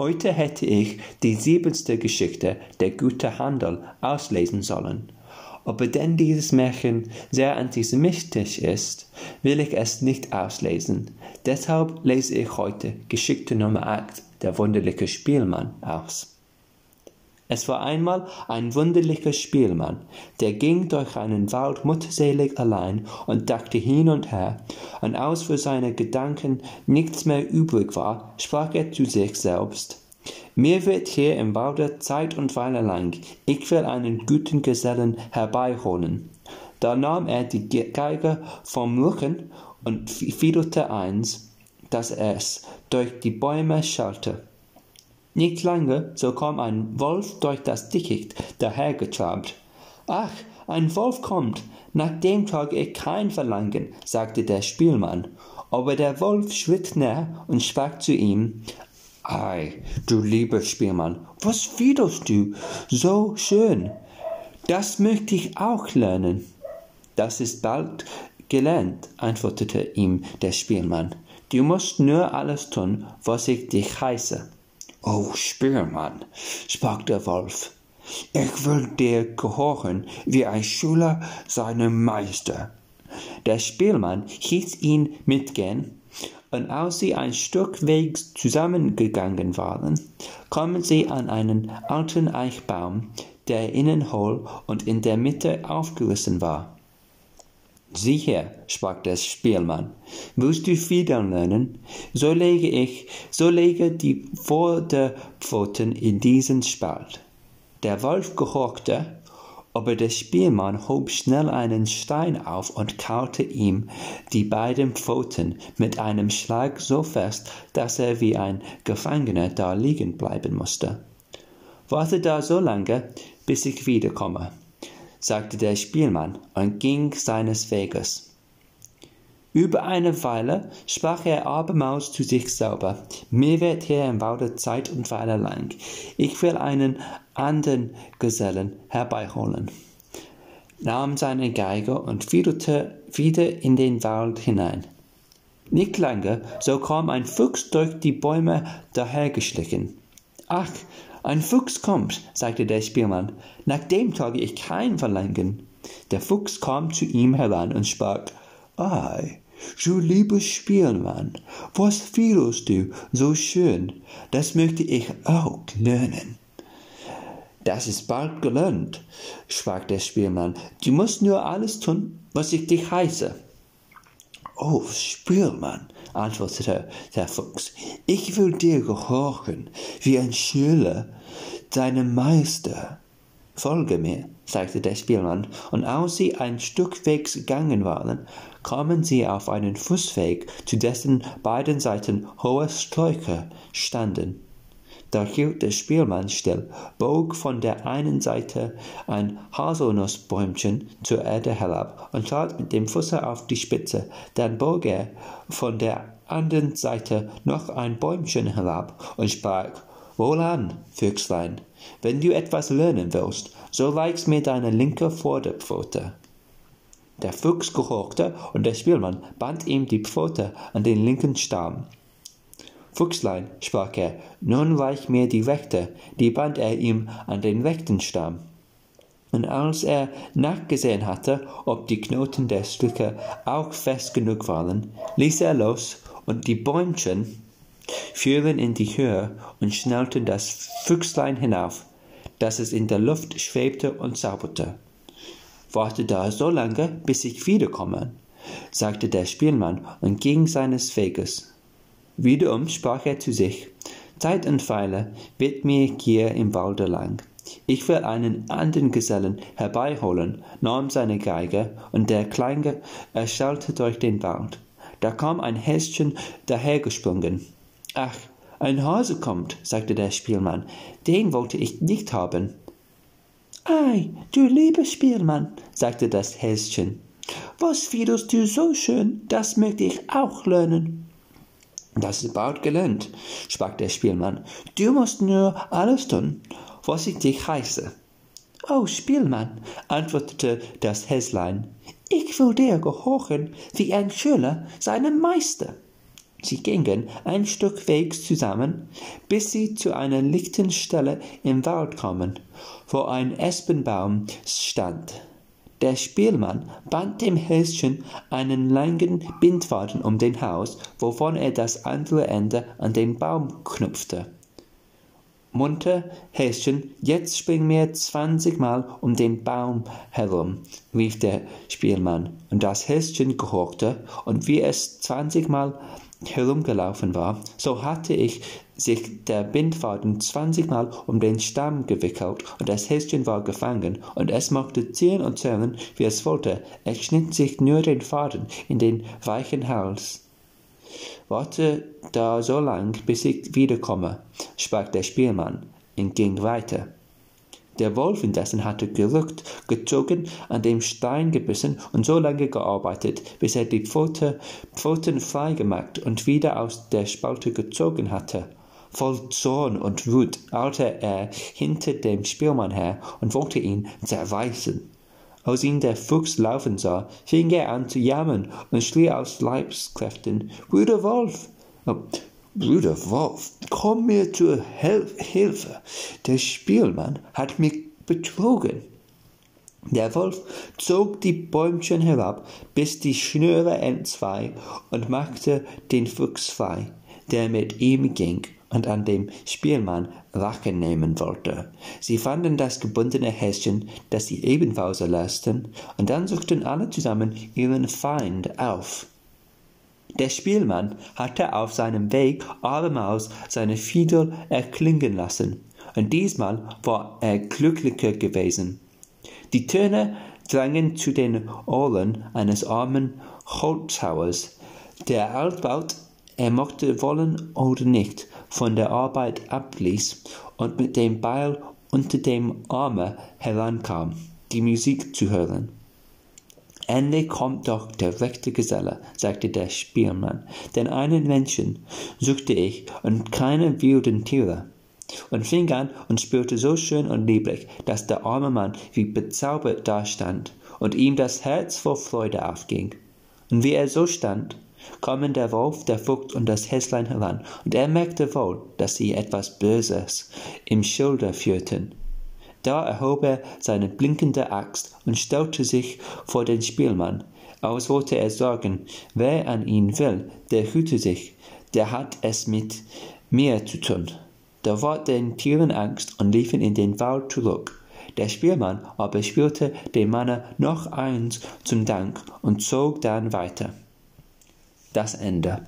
Heute hätte ich die siebente Geschichte, der gute Handel, auslesen sollen. Aber denn dieses Märchen sehr antisemitisch ist, will ich es nicht auslesen. Deshalb lese ich heute Geschichte Nummer 8, der wunderliche Spielmann, aus. Es war einmal ein wunderlicher Spielmann, der ging durch einen Wald mutterselig allein und dachte hin und her, und als für seine Gedanken nichts mehr übrig war, sprach er zu sich selbst, mir wird hier im Walde Zeit und Weile lang, ich will einen guten Gesellen herbeiholen. Da nahm er die Geige vom Rücken und fiedelte eins, dass es durch die Bäume schallte. Nicht lange, so kam ein Wolf durch das Dickicht dahergetrabt. Ach, ein Wolf kommt, nach dem trage ich kein Verlangen, sagte der Spielmann. Aber der Wolf schritt näher und sprach zu ihm, Ei, du lieber Spielmann, was fiederst du so schön? Das möchte ich auch lernen. Das ist bald gelernt, antwortete ihm der Spielmann. Du musst nur alles tun, was ich dich heiße. O Spielmann, sprach der Wolf, ich will dir gehorchen wie ein Schüler seinem Meister. Der Spielmann hieß ihn mitgehen, und als sie ein Stück Wegs zusammengegangen waren, kamen sie an einen alten Eichbaum, der innen hohl und in der Mitte aufgerissen war. Sieh her, sprach der Spielmann, willst du Federn lernen? So lege ich, so lege die Vorderpfoten in diesen Spalt. Der Wolf gehorchte, aber der Spielmann hob schnell einen Stein auf und kaute ihm die beiden Pfoten mit einem Schlag so fest, dass er wie ein Gefangener da liegen bleiben musste. Warte da so lange, bis ich wiederkomme sagte der Spielmann und ging seines Weges. Über eine Weile sprach er abermals zu sich selber, mir wird hier im Walde Zeit und Weile lang. Ich will einen anderen Gesellen herbeiholen, nahm seine Geige und fiedelte wieder in den Wald hinein. Nicht lange, so kam ein Fuchs durch die Bäume dahergeschlichen. Ach, ein Fuchs kommt, sagte der Spielmann, nach dem trage ich kein Verlangen. Der Fuchs kam zu ihm heran und sprach, Ei, du lieber Spielmann, was fühlst du so schön? Das möchte ich auch lernen. Das ist bald gelernt, sprach der Spielmann. Du musst nur alles tun, was ich dich heiße. Oh, Spielmann, antwortete der Fuchs, ich will dir gehorchen, wie ein Schüler deinem Meister. Folge mir, sagte der Spielmann, und als sie ein Stück Wegs gegangen waren, kamen sie auf einen Fußweg, zu dessen beiden Seiten hohe Sträucher standen. Da hielt der Spielmann still, bog von der einen Seite ein Haselnussbäumchen zur Erde herab und trat mit dem Fuße auf die Spitze. Dann bog er von der anderen Seite noch ein Bäumchen herab und sprach, Wohlan, Füchslein, wenn du etwas lernen willst, so weig's mir deine linke Vorderpfote. Der Fuchs gehorchte, und der Spielmann band ihm die Pfote an den linken Stamm. Fuchslein, sprach er, nun weich mir die rechte, die band er ihm an den rechten Stamm. Und als er nachgesehen hatte, ob die Knoten der Stücke auch fest genug waren, ließ er los, und die Bäumchen fuhren in die Höhe und schnellten das Füchslein hinauf, dass es in der Luft schwebte und zauberte. Warte da so lange, bis ich wiederkomme, sagte der Spielmann und ging seines Weges. Wiederum sprach er zu sich, Zeit und Weile wird mir hier im Walde lang. Ich will einen anderen Gesellen herbeiholen, nahm seine Geige, und der Kleine erschallte durch den Wald. Da kam ein Häschen dahergesprungen. Ach, ein Hase kommt, sagte der Spielmann, den wollte ich nicht haben. Ei, du lieber Spielmann, sagte das Häschen, was fiedelst du so schön, das möchte ich auch lernen. Das ist bald gelernt, sprach der Spielmann. Du musst nur alles tun, was ich dich heiße. Oh, Spielmann, antwortete das Häslein, ich will dir gehorchen wie ein Schüler seinem Meister. Sie gingen ein Stück Wegs zusammen, bis sie zu einer lichten Stelle im Wald kamen, wo ein Espenbaum stand. Der Spielmann band dem Häschen einen langen Bindfaden um den Hals, wovon er das andere Ende an den Baum knüpfte. Munter, Häschen, jetzt spring mir zwanzigmal um den Baum herum, rief der Spielmann, und das Häschen gehorchte, und wie es zwanzigmal herumgelaufen war, so hatte ich sich der Bindfaden zwanzigmal um den Stamm gewickelt, und das Häschen war gefangen, und es mochte ziehen und zerren, wie es wollte, es schnitt sich nur den Faden in den weichen Hals. Warte da so lang, bis ich wiederkomme, sprach der Spielmann und ging weiter. Der Wolf indessen hatte gerückt, gezogen, an dem Stein gebissen und so lange gearbeitet, bis er die Pfote, Pfoten frei gemacht und wieder aus der Spalte gezogen hatte. Voll Zorn und Wut eilte er hinter dem Spielmann her und wollte ihn zerreißen. Als ihn der Fuchs laufen sah, fing er an zu jammern und schrie aus Leibskräften, Bruder Wolf! Bruder Wolf, komm mir zur Hel Hilfe. Der Spielmann hat mich betrogen. Der Wolf zog die Bäumchen herab, bis die Schnüre entzwei und machte den Fuchs frei, der mit ihm ging und an dem Spielmann Rache nehmen wollte. Sie fanden das gebundene Häschen, das sie ebenfalls erlösten, und dann suchten alle zusammen ihren Feind auf. Der Spielmann hatte auf seinem Weg abermals seine Fiedel erklingen lassen, und diesmal war er glücklicher gewesen. Die Töne drangen zu den Ohren eines armen Holzhauers, der altbaut, er mochte wollen oder nicht, von der Arbeit abließ und mit dem Beil unter dem Arme herankam, die Musik zu hören. Endlich kommt doch der rechte Geselle, sagte der Spielmann, denn einen Menschen suchte ich und keine wilden Tiere. Und fing an und spürte so schön und lieblich, dass der arme Mann wie bezaubert dastand und ihm das Herz vor Freude aufging. Und wie er so stand, kamen der Wolf, der Fuchs und das Häslein heran, und er merkte wohl, dass sie etwas Böses im Schilde führten. Da erhob er seine blinkende Axt und stellte sich vor den Spielmann, als wollte er sagen, wer an ihn will, der hüte sich, der hat es mit mir zu tun. Da ward den Tieren Angst und liefen in den Wald zurück. Der Spielmann aber spielte dem Manne noch eins zum Dank und zog dann weiter das Ende.